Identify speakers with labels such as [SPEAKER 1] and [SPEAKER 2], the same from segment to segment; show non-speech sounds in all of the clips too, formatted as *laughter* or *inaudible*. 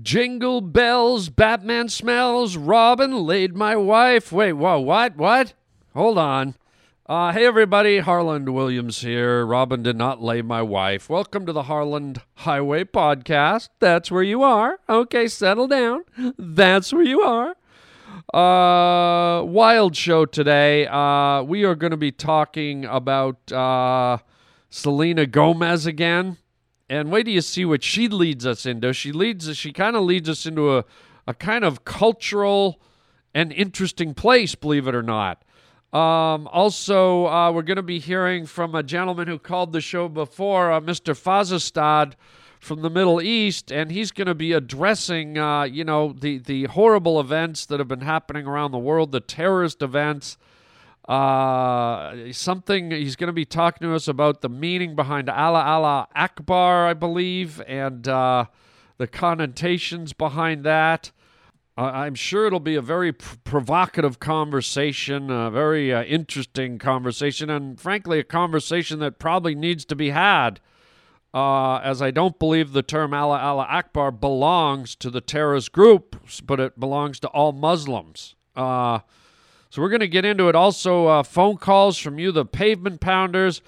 [SPEAKER 1] Jingle bells, Batman smells, Robin laid my wife. Wait, whoa, what? What? Hold on. Uh, hey, everybody, Harland Williams here. Robin did not lay my wife. Welcome to the Harland Highway Podcast. That's where you are. Okay, settle down. That's where you are. Uh, wild show today. Uh, we are going to be talking about uh, Selena Gomez again. And wait till you see what she leads us into. She leads she kind of leads us into a, a kind of cultural and interesting place, believe it or not. Um, also, uh, we're going to be hearing from a gentleman who called the show before, uh, Mr. Fazziztad from the Middle East, and he's going to be addressing, uh, you know, the the horrible events that have been happening around the world, the terrorist events. Uh, something he's going to be talking to us about the meaning behind Allah Allah Akbar, I believe, and uh, the connotations behind that. Uh, I'm sure it'll be a very pr- provocative conversation, a very uh, interesting conversation, and frankly, a conversation that probably needs to be had. Uh, as I don't believe the term Allah Allah Akbar belongs to the terrorist group, but it belongs to all Muslims. So we're going to get into it. Also, uh, phone calls from you, the pavement pounders.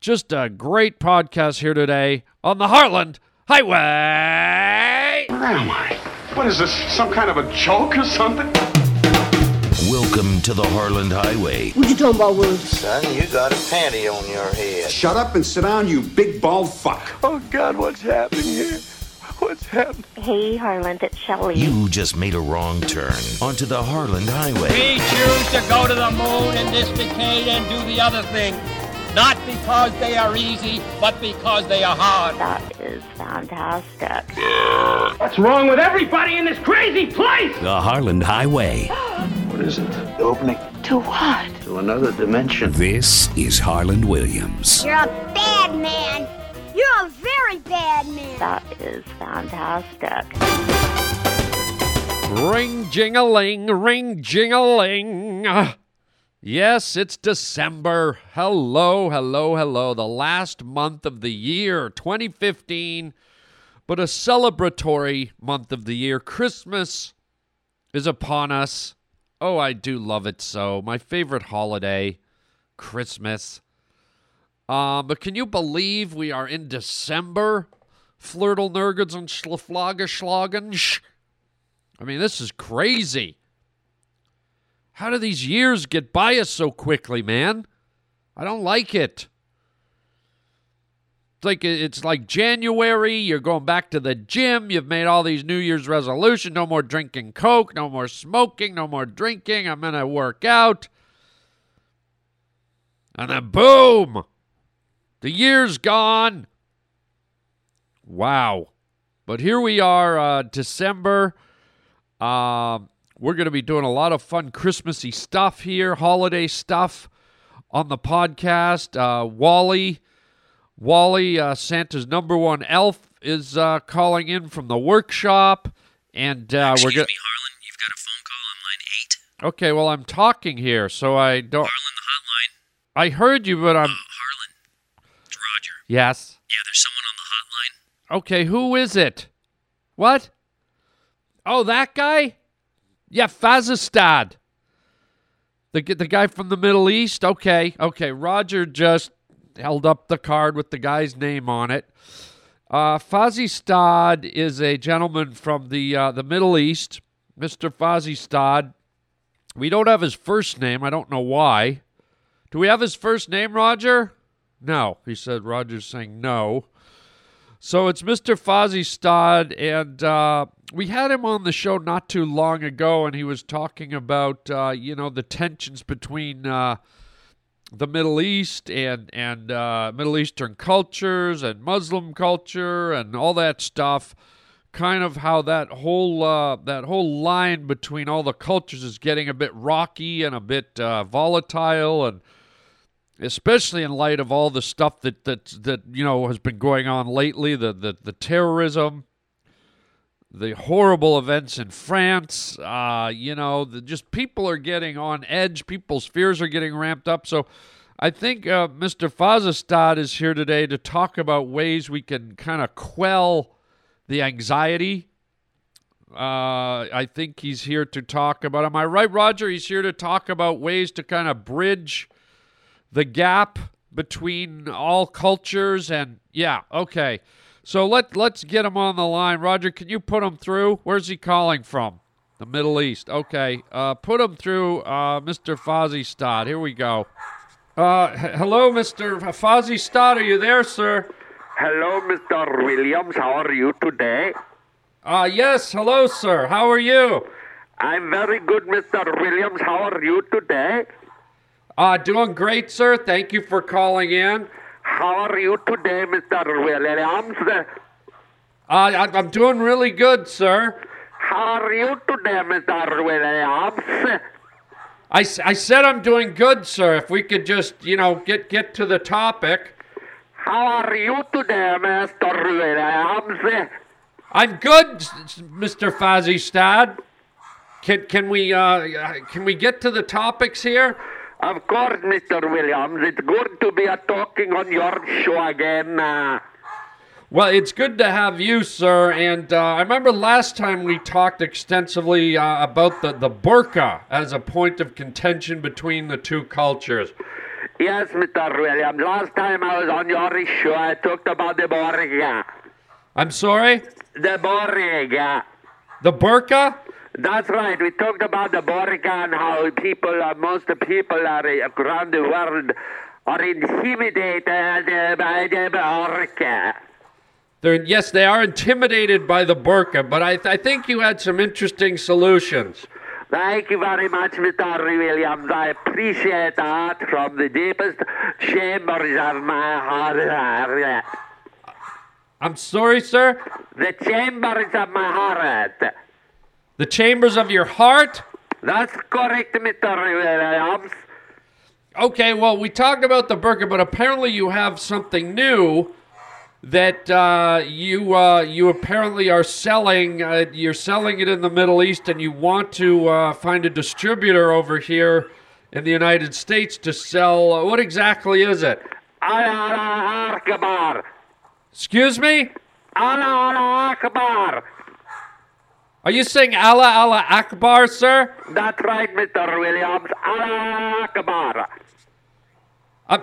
[SPEAKER 1] Just a great podcast here today on the Harland Highway.
[SPEAKER 2] Where am I? What is this? Some kind of a joke or something?
[SPEAKER 3] Welcome to the Harland Highway.
[SPEAKER 4] What you talking about, Willie?
[SPEAKER 5] Son, you got a panty on your head.
[SPEAKER 2] Shut up and sit down, you big bald fuck.
[SPEAKER 5] Oh, God, what's happening here? What's happening?
[SPEAKER 6] Hey, Harland, it's Shelley.
[SPEAKER 3] You just made a wrong turn onto the Harland Highway.
[SPEAKER 7] We choose to go to the moon in this decade and do the other thing. Not because they are easy, but because they are hard.
[SPEAKER 6] That is fantastic.
[SPEAKER 7] What's wrong with everybody in this crazy place?
[SPEAKER 8] The Harland Highway.
[SPEAKER 5] What is it? The opening
[SPEAKER 6] To what?
[SPEAKER 5] to another dimension.
[SPEAKER 8] This is Harland Williams.
[SPEAKER 4] You're a bad man. You're a very bad man.
[SPEAKER 6] That is fantastic.
[SPEAKER 1] Ring jingling, ring jingling. Yes, it's December. Hello, hello, hello. The last month of the year, 2015, but a celebratory month of the year. Christmas is upon us. Oh, I do love it so. My favorite holiday, Christmas. Uh, but can you believe we are in December? Flirtle nurgeds and schlaflagerschlagen. I mean, this is crazy. How do these years get by us so quickly, man? I don't like it. It's like it's like January, you're going back to the gym, you've made all these New Year's resolutions, no more drinking Coke, no more smoking, no more drinking, I'm going to work out. And then boom. The year's gone. Wow. But here we are, uh, December. Um, we're going to be doing a lot of fun Christmassy stuff here, holiday stuff on the podcast. Uh, Wally, Wally, uh, Santa's number one elf, is uh, calling in from the workshop, and uh, we're going.
[SPEAKER 9] Harland. You've got a phone call on line eight.
[SPEAKER 1] Okay, well, I'm talking here, so I don't.
[SPEAKER 9] Harland, the hotline.
[SPEAKER 1] I heard you, but I'm.
[SPEAKER 9] Uh, Harland.
[SPEAKER 1] Yes.
[SPEAKER 9] Yeah, there's someone on the hotline.
[SPEAKER 1] Okay, who is it? What? Oh, that guy? Yeah, Fazziztad. The the guy from the Middle East. Okay, okay. Roger just held up the card with the guy's name on it. Uh, Fazziztad is a gentleman from the uh, the Middle East, Mister Fazziztad. We don't have his first name. I don't know why. Do we have his first name, Roger? No. He said. Roger's saying no. So it's Mr. Fazziztad, and uh, we had him on the show not too long ago, and he was talking about uh, you know the tensions between uh, the Middle East and and uh, Middle Eastern cultures and Muslim culture and all that stuff. Kind of how that whole uh, that whole line between all the cultures is getting a bit rocky and a bit uh, volatile and especially in light of all the stuff that that that you know has been going on lately the the, the terrorism the horrible events in France uh, you know the, just people are getting on edge people's fears are getting ramped up so I think uh, Mr. Fazziztad is here today to talk about ways we can kind of quell the anxiety Uh, I think he's here to talk about. Am I right, Roger? He's here to talk about ways to kind of bridge the gap between all cultures and yeah. Okay, so let let's get him on the line. Roger, can you put him through? Where's he calling from? The Middle East. Okay, uh, put him through, uh, Mr. Fozzie Stott. Here we go. Uh, h- hello, Mr. Fozzie Stott. Are you there, sir?
[SPEAKER 5] Hello, Mr. Williams. How are you today?
[SPEAKER 1] Uh, yes. Hello, sir. How are you?
[SPEAKER 5] I'm very good, Mr. Williams. How are you today?
[SPEAKER 1] Uh, doing great, sir. Thank you for calling in.
[SPEAKER 5] How are you today, Mr. Williams?
[SPEAKER 1] Uh, I, I'm doing really good, sir.
[SPEAKER 5] How are you today, Mr. Williams?
[SPEAKER 1] I said I'm doing good, sir. If we could just, you know, get get to the topic.
[SPEAKER 5] How are you today, Mr. Williams?
[SPEAKER 1] I'm good, Mr. Fazziztad. Can can we uh can we get to the topics here?
[SPEAKER 5] Of course, Mr. Williams. It's good to be talking on your show again. Uh,
[SPEAKER 1] Well, it's good to have you, sir. And uh, I remember last time we talked extensively uh, about the, the burqa as a point of contention between the two cultures.
[SPEAKER 5] yes, Mr. Williams. Last time I was on your show, I talked about the Borgia.
[SPEAKER 1] I'm sorry?
[SPEAKER 5] The Borgia.
[SPEAKER 1] The burqa?
[SPEAKER 5] That's right. We talked about the Borgia and how people, uh, most people are around the world are intimidated uh, by the Borgia.
[SPEAKER 1] They're, yes, they are intimidated by the burqa, but I, I think you had some interesting solutions.
[SPEAKER 5] Thank you very much, Mr. Williams. I appreciate that from the deepest chambers of my heart.
[SPEAKER 1] I'm sorry, sir?
[SPEAKER 5] The chambers of my heart.
[SPEAKER 1] The chambers of your heart?
[SPEAKER 5] That's correct, Mr. Williams.
[SPEAKER 1] Okay, well, we talked about the burqa, but apparently you have something new that uh, you uh, you apparently are selling. Uh, you're selling it in the Middle East, and you want to uh, find a distributor over here in the United States to sell. Uh, what exactly is it?
[SPEAKER 5] Allah Akbar.
[SPEAKER 1] Excuse me?
[SPEAKER 5] Allah Akbar.
[SPEAKER 1] Are you saying Allah Allah Akbar, sir?
[SPEAKER 5] That's right, Mr. Williams. Allah Akbar.
[SPEAKER 1] Uh,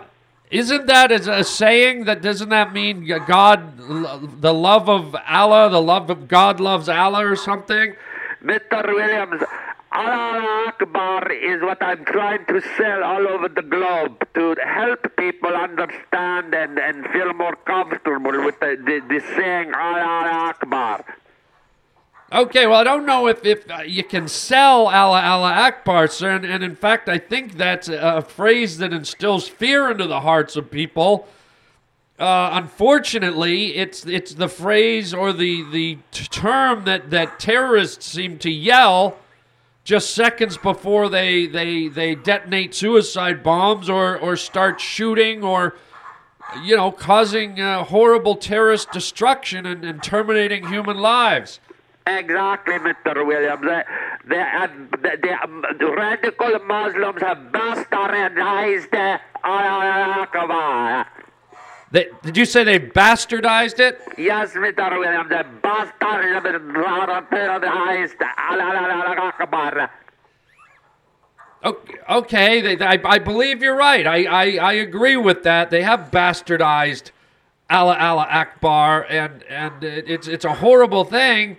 [SPEAKER 1] isn't that as a saying that doesn't that mean God, the love of Allah, the love of God loves Allah or something?
[SPEAKER 5] Mr. Williams, Allah Akbar is what I'm trying to sell all over the globe to help people understand and, and feel more comfortable with the, the, the saying Allah Akbar.
[SPEAKER 1] Okay, well, I don't know if, if uh, you can sell Allah Allah Akbar, sir, and, and in fact, I think that's a, a phrase that instills fear into the hearts of people. Uh, unfortunately, it's it's the phrase or the the t- term that, that terrorists seem to yell just seconds before they they, they detonate suicide bombs or, or start shooting or you know causing uh, horrible terrorist destruction and, and terminating human lives.
[SPEAKER 5] Exactly, Mr. Williams. The, the, the, the, radical Muslims have bastardized Allah Akbar.
[SPEAKER 1] They, did you say they bastardized it?
[SPEAKER 5] Yes, Mr. Williams, the bastardized Allah Akbar.
[SPEAKER 1] Okay, okay they, I, I believe you're right. I, I, I agree with that. They have bastardized Allah Allah Akbar, and and it, it's it's a horrible thing.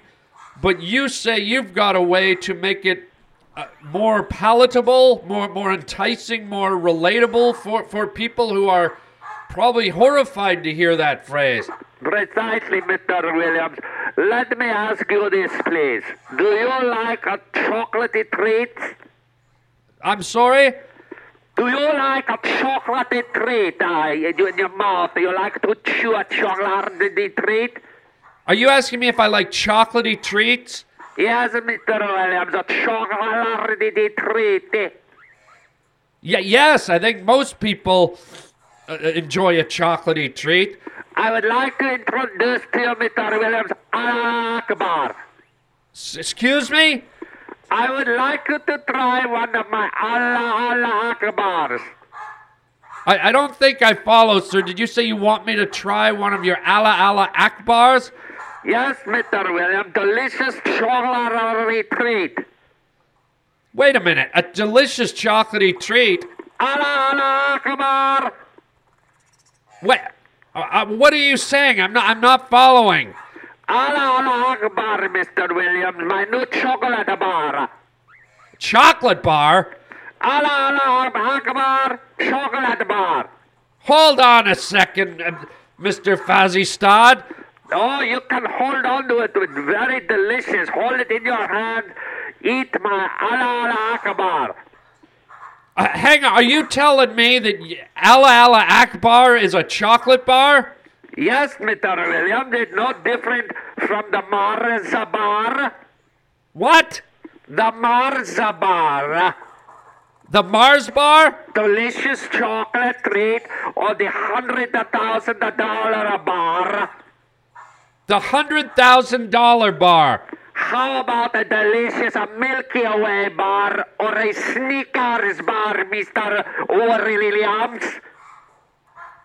[SPEAKER 1] But you say you've got a way to make it uh, more palatable, more more enticing, more relatable for for people who are probably horrified to hear that phrase.
[SPEAKER 5] Precisely, Mr. Williams. Let me ask you this, please. Do you like a chocolatey treat?
[SPEAKER 1] I'm sorry.
[SPEAKER 5] Do you like a chocolatey treat uh, in your mouth? Do you like to chew a chocolatey treat?
[SPEAKER 1] Are you asking me if I like chocolatey treats?
[SPEAKER 5] Yes, Mr. Williams, a chocolatey treat.
[SPEAKER 1] Yeah, yes, I think most people uh, enjoy a chocolatey treat.
[SPEAKER 5] I would like to introduce to you, Mr. Williams, Akbar.
[SPEAKER 1] S- excuse me?
[SPEAKER 5] I would like you to try one of my Allah Allah Akbars.
[SPEAKER 1] I, I don't think I follow, sir. Did you say you want me to try one of your Allah Allah Akbars?
[SPEAKER 5] Yes, Mr. Williams, delicious chocolate treat.
[SPEAKER 1] Wait a minute. A delicious chocolatey treat.
[SPEAKER 5] Allah Akbar.
[SPEAKER 1] Wait. Uh, uh, what are you saying? I'm not. I'm not following.
[SPEAKER 5] Allah Akbar, Mr. Williams, my new chocolate bar.
[SPEAKER 1] Chocolate bar.
[SPEAKER 5] Allah Akbar, chocolate bar.
[SPEAKER 1] Hold on a second, uh, Mr. Fazziztad.
[SPEAKER 5] Oh, you can hold on to it. It's very delicious. Hold it in your hand. Eat my Allah Allah Akbar.
[SPEAKER 1] Uh, hang on. Are you telling me that Allah Allah Akbar is a chocolate bar?
[SPEAKER 5] Yes, Mr. Williams, it's no different from the Marza bar.
[SPEAKER 1] What?
[SPEAKER 5] The Marza bar.
[SPEAKER 1] The Mars bar?
[SPEAKER 5] Delicious chocolate treat or the hundred thousand dollar a bar.
[SPEAKER 1] The hundred thousand dollar bar.
[SPEAKER 5] How about a delicious Milky Way bar or a Snickers bar, Mr. Williams?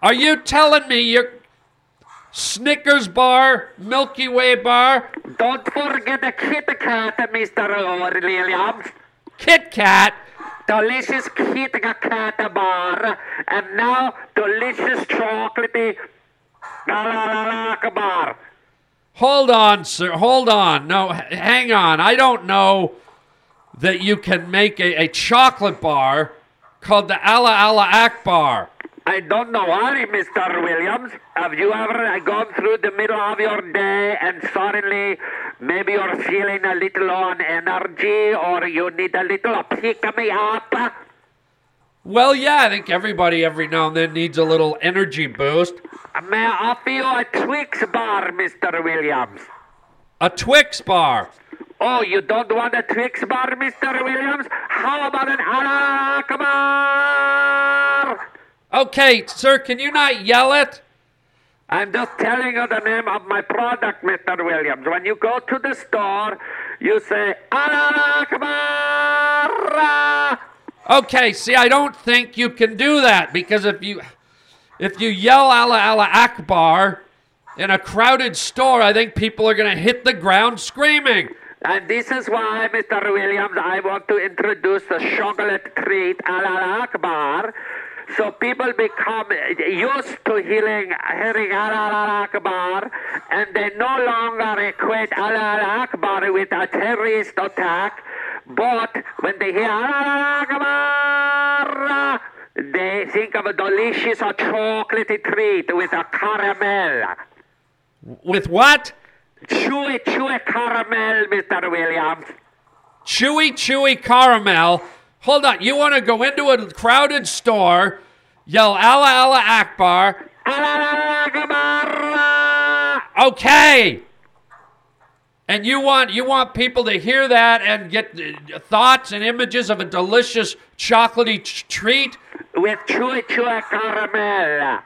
[SPEAKER 1] Are you telling me your Snickers bar, Milky Way bar,
[SPEAKER 5] Don't forget the Kit Kat, Mr. Williams.
[SPEAKER 1] Kit Kat?
[SPEAKER 5] Delicious Kit Kat bar. And now, delicious chocolatey bar.
[SPEAKER 1] Hold on, sir. Hold on. No, hang on. I don't know that you can make a, a chocolate bar called the Allah Allah Akbar.
[SPEAKER 5] I don't know why, Mr. Williams. Have you ever gone through the middle of your day and suddenly maybe you're feeling a little on energy or you need a little pick me up?
[SPEAKER 1] Well, yeah, I think everybody every now and then needs a little energy boost.
[SPEAKER 5] May I offer you a Twix bar, Mr. Williams?
[SPEAKER 1] A Twix bar.
[SPEAKER 5] Oh, you don't want a Twix bar, Mr. Williams? How about an Allah Akbar?
[SPEAKER 1] Okay, sir, can you not yell it?
[SPEAKER 5] I'm just telling you the name of my product, Mr. Williams. When you go to the store, you say Allah Akbar.
[SPEAKER 1] Okay, see, I don't think you can do that because if you if you yell Allah Allah Akbar in a crowded store, I think people are going to hit the ground screaming.
[SPEAKER 5] And this is why, Mr. Williams, I want to introduce the chocolate treat Allah Akbar. So people become used to hearing, hearing Allah Akbar, and they no longer equate Allah Akbar with a terrorist attack. But when they hear Allah Akbar, they think of a delicious chocolatey treat with a caramel.
[SPEAKER 1] With what?
[SPEAKER 5] Chewy, chewy caramel, Mr. Williams.
[SPEAKER 1] Chewy, chewy caramel. Hold on, you want to go into a crowded store, yell Allah Allah Akbar.
[SPEAKER 5] Allah Akbar.
[SPEAKER 1] Okay. And you want you want people to hear that and get uh, thoughts and images of a delicious chocolatey t- treat
[SPEAKER 5] With chewy, chewy caramel.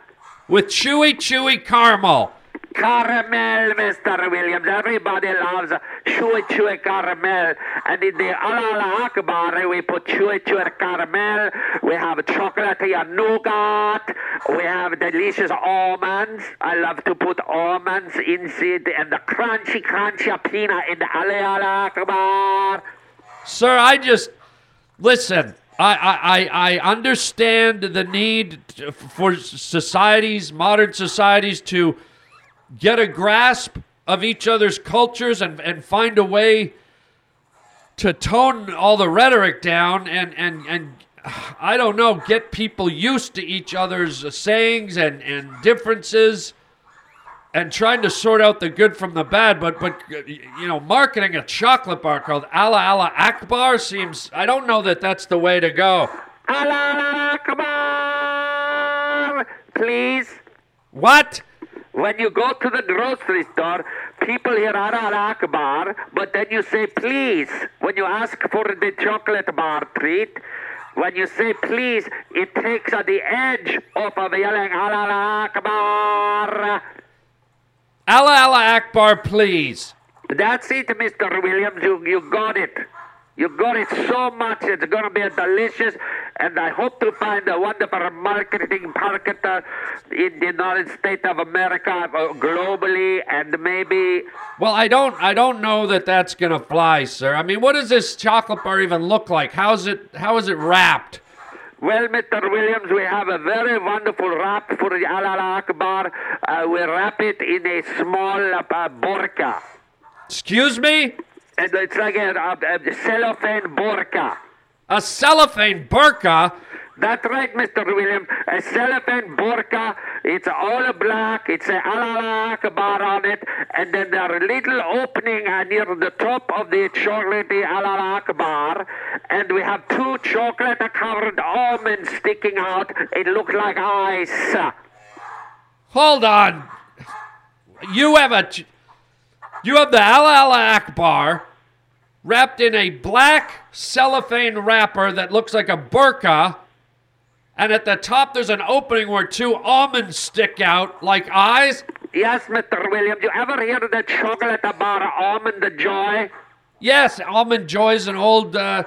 [SPEAKER 1] with chewy, chewy caramel.
[SPEAKER 5] Caramel, Mr. Williams. Everybody loves chewy, chewy caramel. And in the Allah Akbar, we put chewy, chewy caramel. We have chocolatey nougat. We have delicious almonds. I love to put almonds inside and the crunchy, crunchy peanut in the Allah Akbar.
[SPEAKER 1] Sir, I just listen. I, I, I I understand the need for societies, modern societies, to get a grasp of each other's cultures and, and find a way to tone all the rhetoric down and, and, and *sighs* I don't know, get people used to each other's sayings and, and differences and trying to sort out the good from the bad. But, but you know, marketing a chocolate bar called Allah Allah Akbar seems, I don't know that that's the way to go.
[SPEAKER 5] Allah Akbar. Please.
[SPEAKER 1] What?
[SPEAKER 5] When you go to the grocery store, people hear Allah Akbar, but then you say please. When you ask for the chocolate bar treat, when you say please, it takes at the edge off of yelling Allah Akbar.
[SPEAKER 1] Allah Allah Akbar, please.
[SPEAKER 5] That's it, Mr. Williams. You, you got it. You got it so much. It's going to be a delicious and I hope to find a wonderful marketing marketer in the United States of America, uh, globally, and maybe
[SPEAKER 1] Well, I don't I don't know that that's going to fly, sir. I mean, what does this chocolate bar even look like? How's it how is it wrapped?
[SPEAKER 5] Well, Mr. Williams, we have a very wonderful wrap for the Alala Akbar. Uh, we wrap it in a small uh, burqa.
[SPEAKER 1] Excuse me?
[SPEAKER 5] And it's like a, a, a cellophane burqa.
[SPEAKER 1] A cellophane burqa?
[SPEAKER 5] That's right, Mr. William. A cellophane burqa. It's all black. It's a Alala Akbar on it. And then there are a little opening uh, near the top of the chocolatey Alala Akbar. And we have two chocolate covered almonds sticking out. It looks like ice.
[SPEAKER 1] Hold on. You have a you have the Ala Akbar wrapped in a black cellophane wrapper that looks like a burqa. And at the top, there's an opening where two almonds stick out like eyes.
[SPEAKER 5] Yes, Mr. Williams. You ever hear the chocolate bar almond joy?
[SPEAKER 1] Yes, almond joy is an old uh,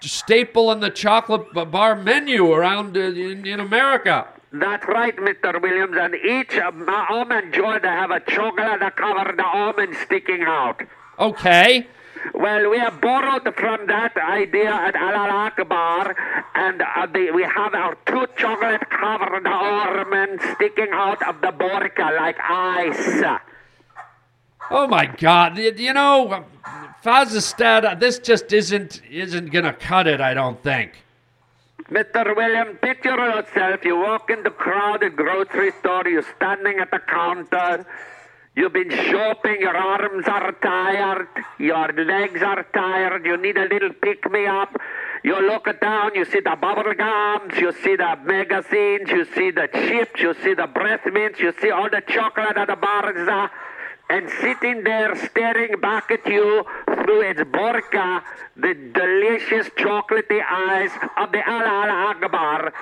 [SPEAKER 1] staple in the chocolate bar menu around uh, in, in America.
[SPEAKER 5] That's right, Mr. Williams. And each almond joy, they have a chocolate covered almond sticking out.
[SPEAKER 1] Okay.
[SPEAKER 5] Well, we have borrowed from that idea at Al Akbar, and uh, the, we have our two chocolate covered almonds sticking out of the burqa like ice.
[SPEAKER 1] Oh my God! You know, Fazziztad, this just isn't isn't gonna cut it. I don't think.
[SPEAKER 5] Mr. William, picture yourself. You walk in the crowded grocery store, you're standing at the counter. You've been shopping, your arms are tired, your legs are tired, you need a little pick me up. You look down, you see the bubble gums, you see the magazines, you see the chips, you see the breath mints, you see all the chocolate at the bars. and sitting there staring back at you through its burqa, the delicious chocolatey eyes of the Al Al Akbar.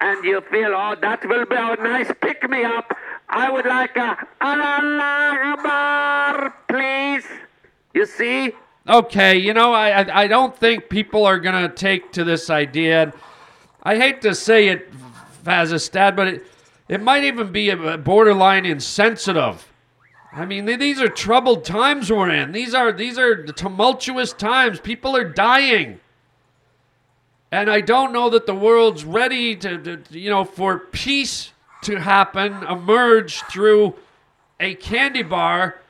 [SPEAKER 5] And you feel, oh, that will be a nice pick me up. I would like a Al Al Akbar, please. You see?
[SPEAKER 1] Okay, you know, I I, I don't think people are gonna take to this idea. I hate to say it, Fazziztad, but it it might even be a borderline insensitive. I mean, these are troubled times we're in. These are these are tumultuous times. People are dying. And I don't know that the world's ready to, to you know, for peace to happen, emerge through a candy bar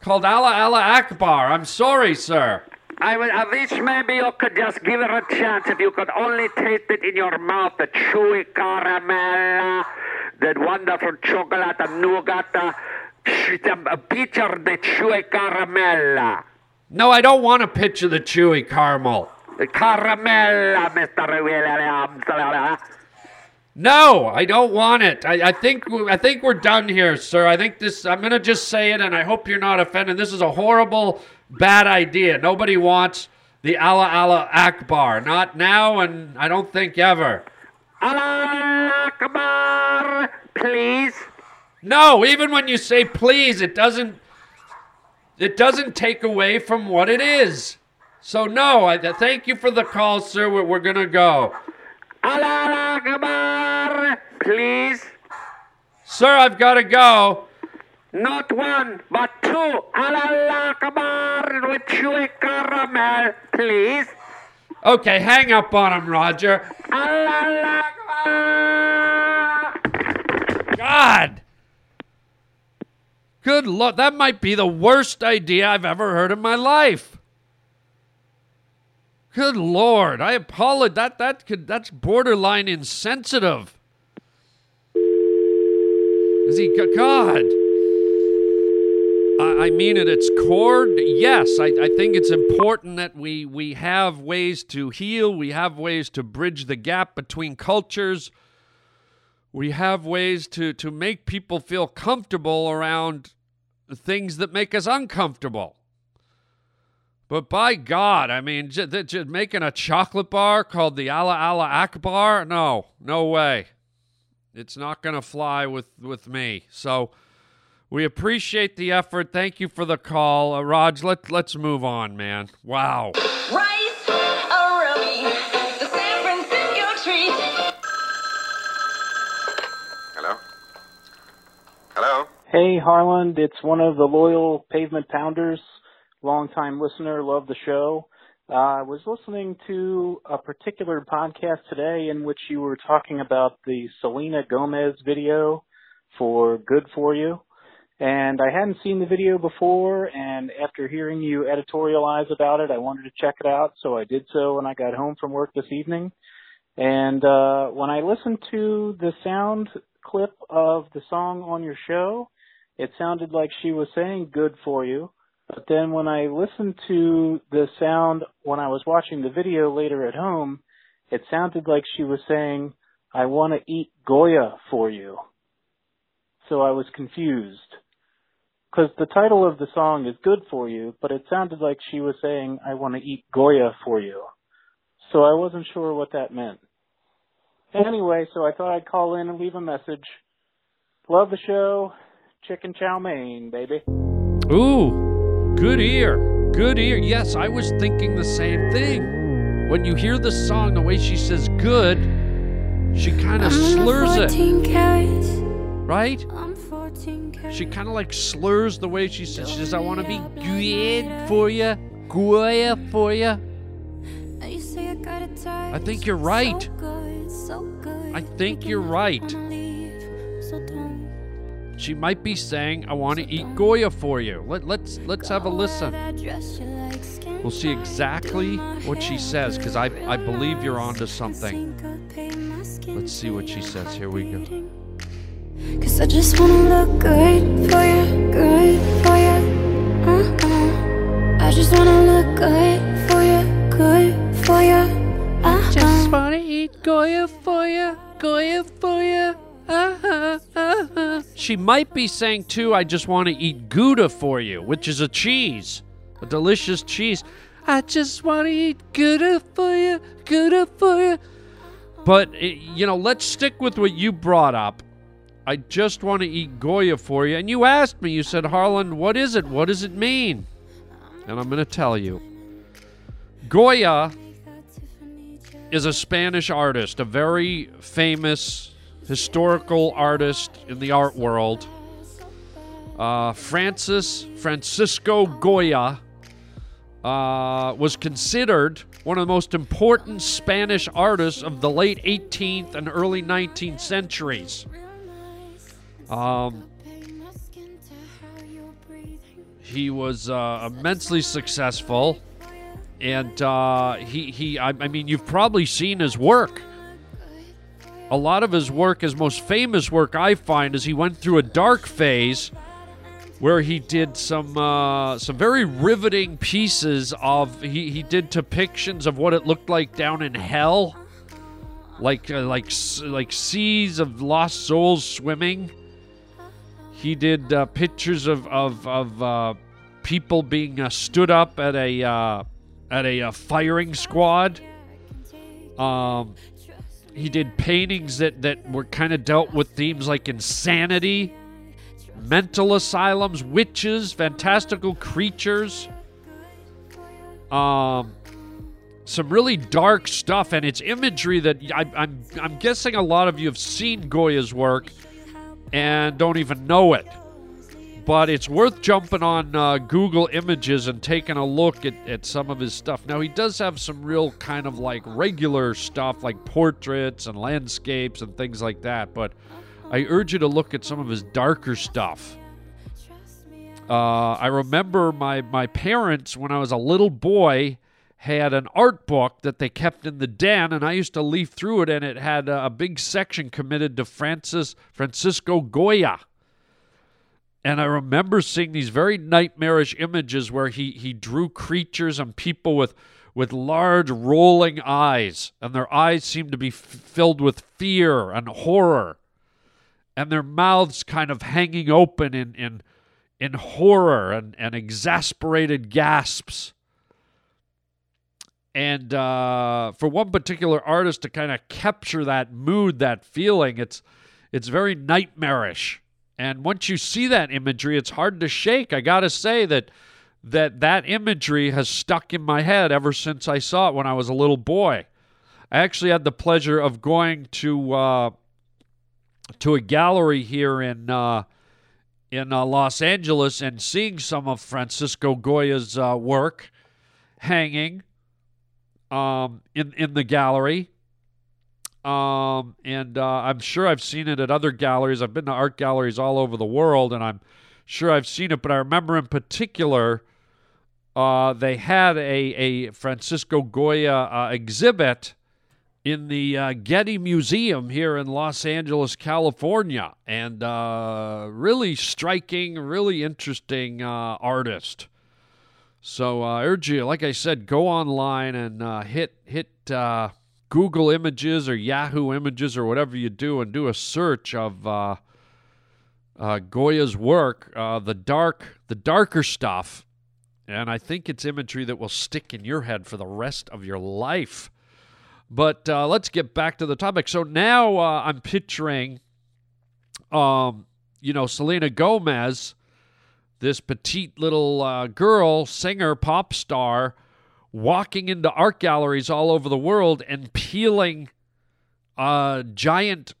[SPEAKER 1] called Allah Allah Akbar. I'm sorry, sir.
[SPEAKER 5] I, would, at least maybe you could just give it a chance if you could only taste it in your mouth, the chewy caramel, that wonderful chocolate and nougat, uh, picture the chewy caramel.
[SPEAKER 1] No, I don't want a picture of the chewy caramel.
[SPEAKER 5] The caramel, Mr. Williams.
[SPEAKER 1] No, I don't want it. I, I think I think we're done here, sir. I think this. I'm gonna just say it, and I hope you're not offended. This is a horrible, bad idea. Nobody wants the Allah Allah Akbar. Not now, and I don't think ever.
[SPEAKER 5] Allah Akbar, please.
[SPEAKER 1] No, even when you say please, it doesn't. It doesn't take away from what it is. So no, I thank you for the call, sir. We're, we're gonna go,
[SPEAKER 5] Allah Akbar, please.
[SPEAKER 1] sir. I've got to go.
[SPEAKER 5] Not one, but two. Allah Akbar with chewy caramel, please.
[SPEAKER 1] Okay, hang up on him, Roger.
[SPEAKER 5] Allah Akbar.
[SPEAKER 1] God. Good lord, that might be the worst idea I've ever heard in my life. Good lord, I apologize. That that could that's borderline insensitive. Is he God? I, I mean, at its core, yes. I, I think it's important that we we have ways to heal. We have ways to bridge the gap between cultures we have ways to to make people feel comfortable around things that make us uncomfortable. But by God, I mean, just, just making a chocolate bar called the Allah Allah Akbar? No, no way. It's not going to fly with, with me. So we appreciate the effort. Thank you for the call. Uh, Raj, let, let's move on, man. Wow.
[SPEAKER 10] Hey, Harland. It's one of the loyal pavement pounders, longtime listener, love the show. Uh, I was listening to a particular podcast today in which you were talking about the Selena Gomez video for Good For You. And I hadn't seen the video before, and after hearing you editorialize about it, I wanted to check it out, so I did so when I got home from work this evening. And uh, when I listened to the sound clip of the song on your show, it sounded like she was saying good for you. But then when I listened to the sound when I was watching the video later at home, it sounded like she was saying, I want to eat Goya for you. So I was confused. Because the title of the song is good for you, but it sounded like she was saying, I want to eat Goya for you. So I wasn't sure what that meant. Anyway, so I thought I'd call in and leave a message. Love the show. Chicken chow mein, baby.
[SPEAKER 1] Ooh, good ear. Good ear. Yes, I was thinking the same thing. When you hear the song, the way she says good, she kind of slurs it. Right? She kind of like slurs the way she says. She says, I want to be good for you, good for you. I think you're right. I think you're right. She might be saying, "I want to eat Goya for you." Let, let's let's have a listen. We'll see exactly what she says because I I believe you're onto something. Let's see what she says. Here we go.
[SPEAKER 11] Cause I just wanna look good for you, good for you. Uh-uh. I just wanna look good for you, good for you. Uh-huh.
[SPEAKER 1] Just wanna eat Goya for you, Goya for you. She might be saying too, I just want to eat Gouda for you, which is a cheese, a delicious cheese. I just want to eat Gouda for you, Gouda for you. But, eh, you know, let's stick with what you brought up. I just want to eat Goya for you. And you asked me, you said, Harland, what is it? What does it mean? And I'm going to tell you. Goya is a Spanish artist, a very famous historical artist in the art world. Uh, Francis Francisco Goya uh, was considered one of the most important Spanish artists of the late 18th and early 19th centuries. Um, he was uh, immensely successful, and uh, he he I, I mean you've probably seen his work. A lot of his work, his most famous work, I find, is he went through a dark phase where he did some uh, some very riveting pieces of he, he did depictions of what it looked like down in hell, like uh, like like seas of lost souls swimming. He did uh, pictures of of, of uh, people being uh, stood up at a uh, at a, uh, firing squad. Um, he did paintings that that were kind of dealt with themes like insanity mental asylums, witches, fantastical creatures. Um, some really dark stuff, and it's imagery that I, am I'm, I'm guessing a lot of you have seen Goya's work and don't even know it. But it's worth jumping on uh, Google Images and taking a look at, at some of his stuff. Now, he does have some real kind of like regular stuff, like portraits and landscapes and things like that, but I urge you to look at some of his darker stuff. Uh, I remember my, my parents, when I was a little boy, had an art book that they kept in the den, and I used to leaf through it, and it had a, a big section committed to Francis Francisco Goya. And I remember seeing these very nightmarish images where he, he drew creatures and people with with large rolling eyes, and their eyes seemed to be f- filled with fear and horror and their mouths kind of hanging open in in in horror and, and exasperated gasps. And uh, for one particular artist to kind of capture that mood, that feeling, it's it's very nightmarish. And once you see that imagery, it's hard to shake. I got to say that that that imagery has stuck in my head ever since I saw it when I was a little boy. I actually had the pleasure of going to uh, to a gallery here in uh, in uh, Los Angeles and seeing some of Francisco Goya's uh, work hanging um, in in the gallery. Um, and uh, I'm sure I've seen it at other galleries. I've been to art galleries all over the world, and I'm sure I've seen it. But I remember in particular, uh, they had a, a Francisco Goya uh, exhibit in the uh, Getty Museum here in Los Angeles, California, and uh, really striking, really interesting uh, artist. So I urge you, like I said, go online and hit hit Google Images or Yahoo Images or whatever you do, and do a search of uh, uh, Goya's work, uh, the dark, the darker stuff, and I think it's imagery that will stick in your head for the rest of your life. But uh, let's get back to the topic. So now uh, I'm picturing, um, you know, Selena Gomez, this petite little uh, girl, singer, pop star, walking into art galleries all over the world and peeling uh, giant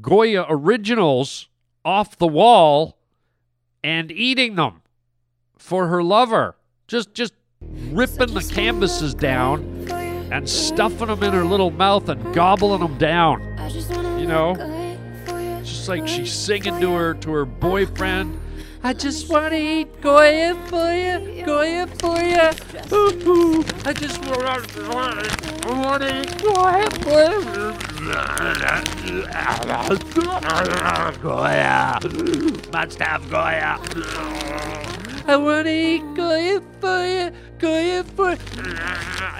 [SPEAKER 1] Goya originals off the wall and eating them for her lover. Just, just ripping the canvases down and stuffing them in her little mouth and gobbling them down. You know, just like she's singing to her to her boyfriend. I just want to eat Goya for you, Goya for you. Ooh, ooh. I just wanna, want to eat Goya for you. Goya, must have Goya. I want to eat Goya for you, Goya for.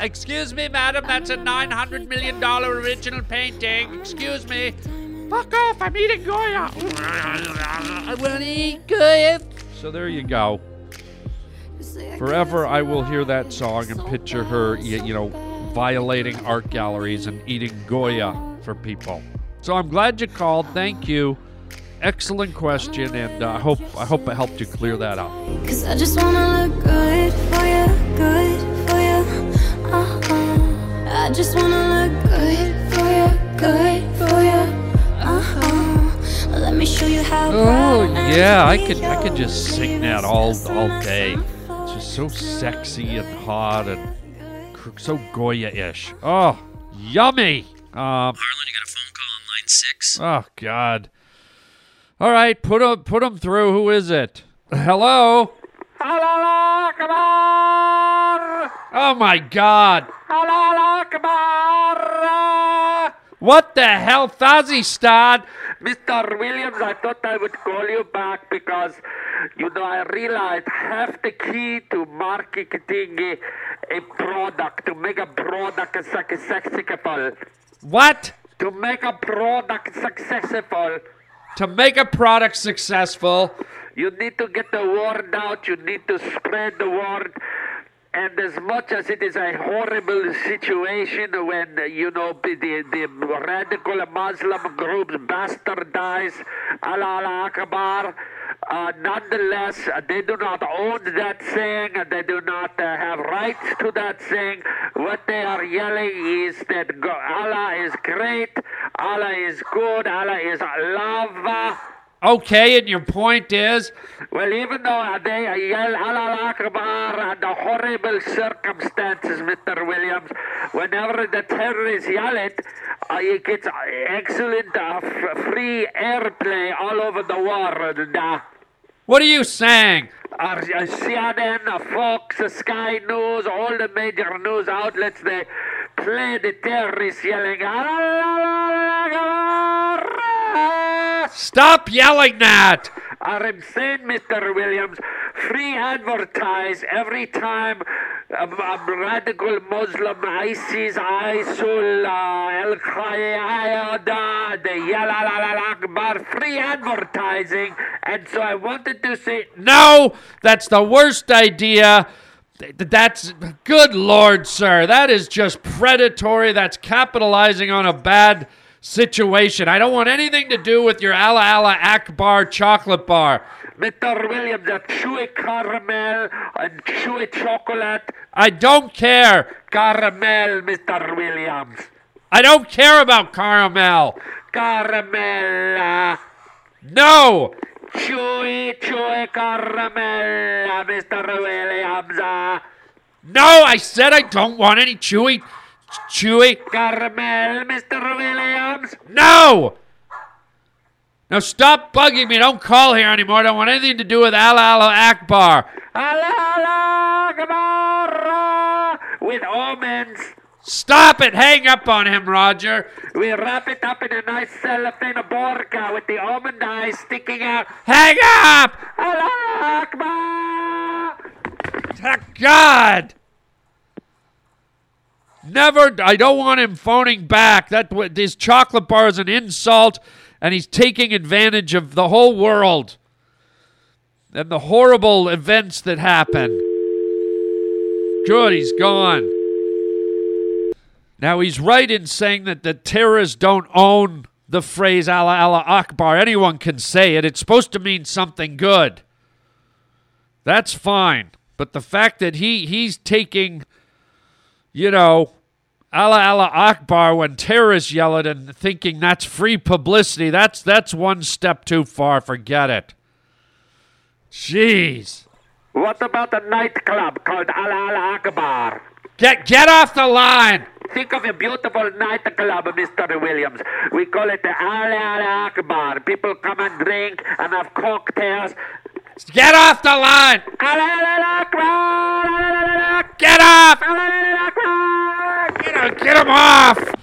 [SPEAKER 1] Excuse me, madam. That's a nine hundred million dollar original painting. Excuse me. Fuck off! I'm eating Goya. I want to eat Goya. So there you go. Forever, I will hear that song and picture her, you know, violating art galleries and eating Goya for people. So I'm glad you called. Thank you. Excellent question, and uh, I hope I hope I helped you clear that up.
[SPEAKER 11] Cause I just wanna look good for you, good for you. Uh-huh. I just wanna look good for you, good for you.
[SPEAKER 1] Oh yeah, I could I could just sing that all all day. It's just so sexy and hot and cr- so Goya-ish. Oh, yummy. Um,
[SPEAKER 9] Harland, you got a phone call on line six.
[SPEAKER 1] oh God. All right, put him put him through. Who is it? Hello.
[SPEAKER 5] Allah Akbar!
[SPEAKER 1] Oh my God. What the hell, Fazistan?
[SPEAKER 5] Mr. Williams, I thought I would call you back because, you know, I realized half the key to marketing a product, to make a product successful,
[SPEAKER 1] What?
[SPEAKER 5] to make a product successful,
[SPEAKER 1] To make a product successful,
[SPEAKER 5] you need to get the word out, you need to spread the word. And as much as it is a horrible situation when, you know, the, the radical Muslim groups bastardize Allah Akbar, uh, nonetheless, they do not own that saying, and they do not uh, have rights to that saying. What they are yelling is that Allah is great, Allah is good, Allah is love.
[SPEAKER 1] Okay, and your point is
[SPEAKER 5] Well, even though they yell Allah Akbar under horrible circumstances, Mr. Williams, whenever the terrorists yell it, uh, it gets excellent uh, f- free airplay all over the world. Uh,
[SPEAKER 1] what are you saying?
[SPEAKER 5] uh, CNN, uh, Fox, uh, Sky News, all the major news outlets, they play the terrorists yelling Allah Akbar.
[SPEAKER 1] Stop yelling that.
[SPEAKER 5] I'm saying, Mr. Williams, free advertise every time a, a radical Muslim ISIS, ISIL, uh, Al Qaeda, the yell Allah Akbar, free advertising. And so I wanted to say,
[SPEAKER 1] No, that's the worst idea. That's good lord, sir. That is just predatory. That's capitalizing on a bad situation. I don't want anything to do with your Allah Allah Akbar chocolate bar.
[SPEAKER 5] Mr. Williams, a chewy caramel and chewy chocolate.
[SPEAKER 1] I don't care.
[SPEAKER 5] Caramel, Mr. Williams.
[SPEAKER 1] I don't care about caramel.
[SPEAKER 5] Caramel. uh,
[SPEAKER 1] No.
[SPEAKER 5] chewy, chewy caramel, uh, Mr. Williams. Uh,
[SPEAKER 1] No, I said I don't want any chewy, chewy.
[SPEAKER 5] caramel, Mr. Williams.
[SPEAKER 1] No! Now stop bugging me. Don't call here anymore. I don't want anything to do with Allah Allah Akbar.
[SPEAKER 5] Allah Akbar, uh, with omens.
[SPEAKER 1] Stop it. Hang up on him, Roger.
[SPEAKER 5] We wrap it up in a nice cellophane burka with the almond eyes sticking out.
[SPEAKER 1] Hang up!
[SPEAKER 5] Allah Akbar!
[SPEAKER 1] God! Never. I don't want him phoning back. That this chocolate bar is an insult, and he's taking advantage of the whole world and the horrible events that happen. Good, he's gone. Now he's right in saying that the terrorists don't own the phrase Allah Allah Akbar. Anyone can say it. It's supposed to mean something good. That's fine. But the fact that he he's taking, you know, Allah Allah Akbar when terrorists yell it and thinking that's free publicity, that's that's one step too far. Forget it. Jeez.
[SPEAKER 5] What about a nightclub called Allah Allah Akbar?
[SPEAKER 1] Get get off the line.
[SPEAKER 5] Think of a beautiful nightclub, Mr. Williams. We call it the Allah Allah Akbar. People come and drink and have cocktails.
[SPEAKER 1] Get off the line.
[SPEAKER 5] Allah Allah Akbar! Allah Allah Akbar!
[SPEAKER 1] Get off. Get him off.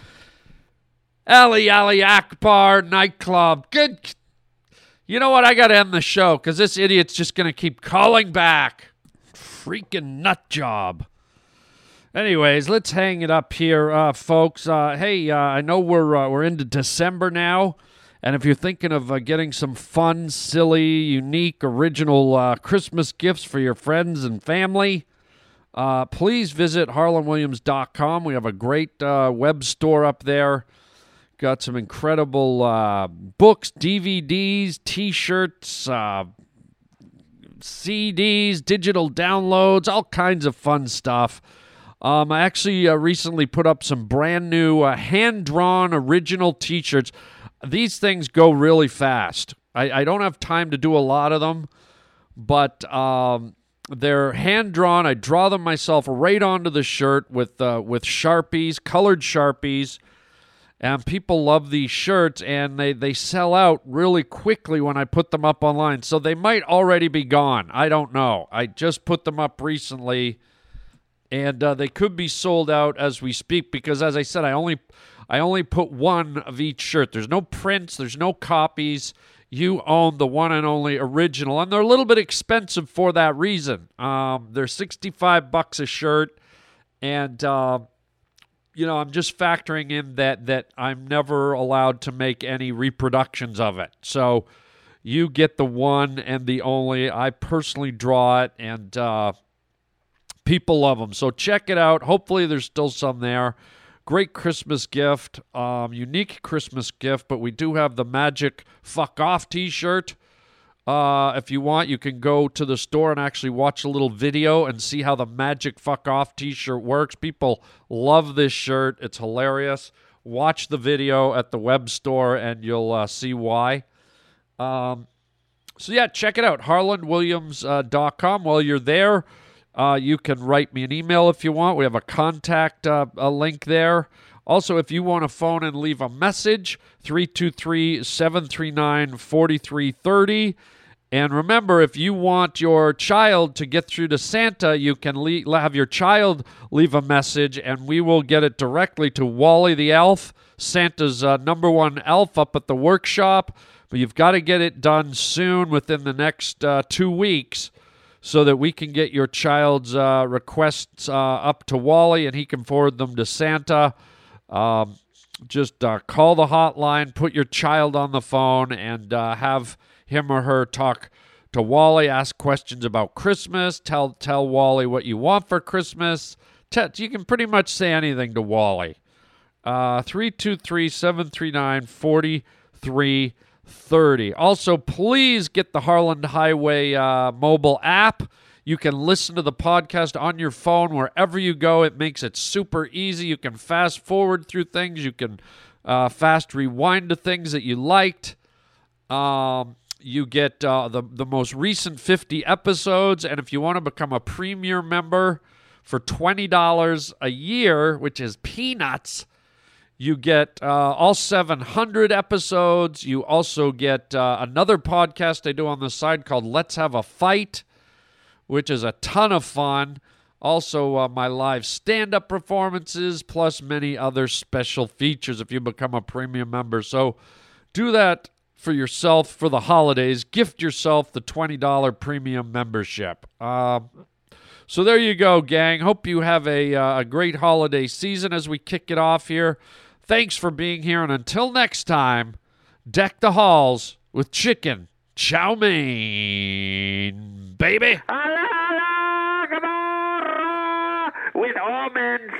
[SPEAKER 1] Ali Ali Akbar nightclub. Good. You know what? I got to end the show because this idiot's just going to keep calling back. Freaking nut job. Anyways, let's hang it up here, uh, folks. Uh, hey, uh, I know we're uh, we're into December now, and if you're thinking of uh, getting some fun, silly, unique, original uh, Christmas gifts for your friends and family, uh, please visit harlandwilliams.com. We have a great uh, web store up there. Got some incredible uh, books, DVDs, T-shirts, uh, CDs, digital downloads, all kinds of fun stuff. Um, I actually uh, recently put up some brand new uh, hand drawn original t shirts. These things go really fast. I, I, don't have time to do a lot of them, but um, they're hand drawn. I draw them myself right onto the shirt with, uh, with Sharpies, colored Sharpies. And people love these shirts and they, they sell out really quickly when I put them up online. So they might already be gone. I don't know. I just put them up recently and uh, they could be sold out as we speak because as i said i only i only put one of each shirt there's no prints there's no copies you own the one and only original and they're a little bit expensive for that reason um, they're 65 bucks a shirt and uh, you know i'm just factoring in that that i'm never allowed to make any reproductions of it so you get the one and the only i personally draw it and uh, people love them. So check it out. Hopefully, there's still some there. Great Christmas gift, um, unique Christmas gift, but we do have the magic fuck off t shirt. Uh, if you want, you can go to the store and actually watch a little video and see how the magic fuck off t shirt works. People love this shirt, it's hilarious. Watch the video at the web store and you'll uh, see why. Um, so, yeah, check it out, harlandwilliams.com. While you're there, uh, you can write me an email if you want. We have a contact uh, a link there. Also, if you want to phone and leave a message, 323 739 4330. And remember, if you want your child to get through to Santa, you can le- have your child leave a message, and we will get it directly to Wally the Elf, Santa's uh, number one elf up at the workshop. But you've got to get it done soon within the next uh, two weeks so that we can get your child's uh, requests uh, up to Wally and he can forward them to Santa. Um, just uh, call the hotline, put your child on the phone, and uh, have him or her talk to Wally, ask questions about Christmas, tell tell Wally what you want for Christmas. You can pretty much say anything to Wally. Uh, 323 739 4330. Also, please get the Harland Highway uh, mobile app. You can listen to the podcast on your phone wherever you go. It makes it super easy. You can fast forward through things. You can uh, fast rewind to things that you liked. Um, you get uh, the the most recent 50 episodes, and if you want to become a premier member for twenty dollars a year, which is peanuts, you get uh, all 700 episodes. You also get uh, another podcast I do on the side called Let's Have a Fight, which is a ton of fun. Also, uh, my live stand up performances, plus many other special features if you become a premium member. So do that for yourself for the holidays. Gift yourself the $20 premium membership. Um, so there you go, gang. Hope you have a, uh, a great holiday season as we kick it off here. Thanks for being here, and until next time, deck the halls with chicken chow mein, baby.
[SPEAKER 5] With omens.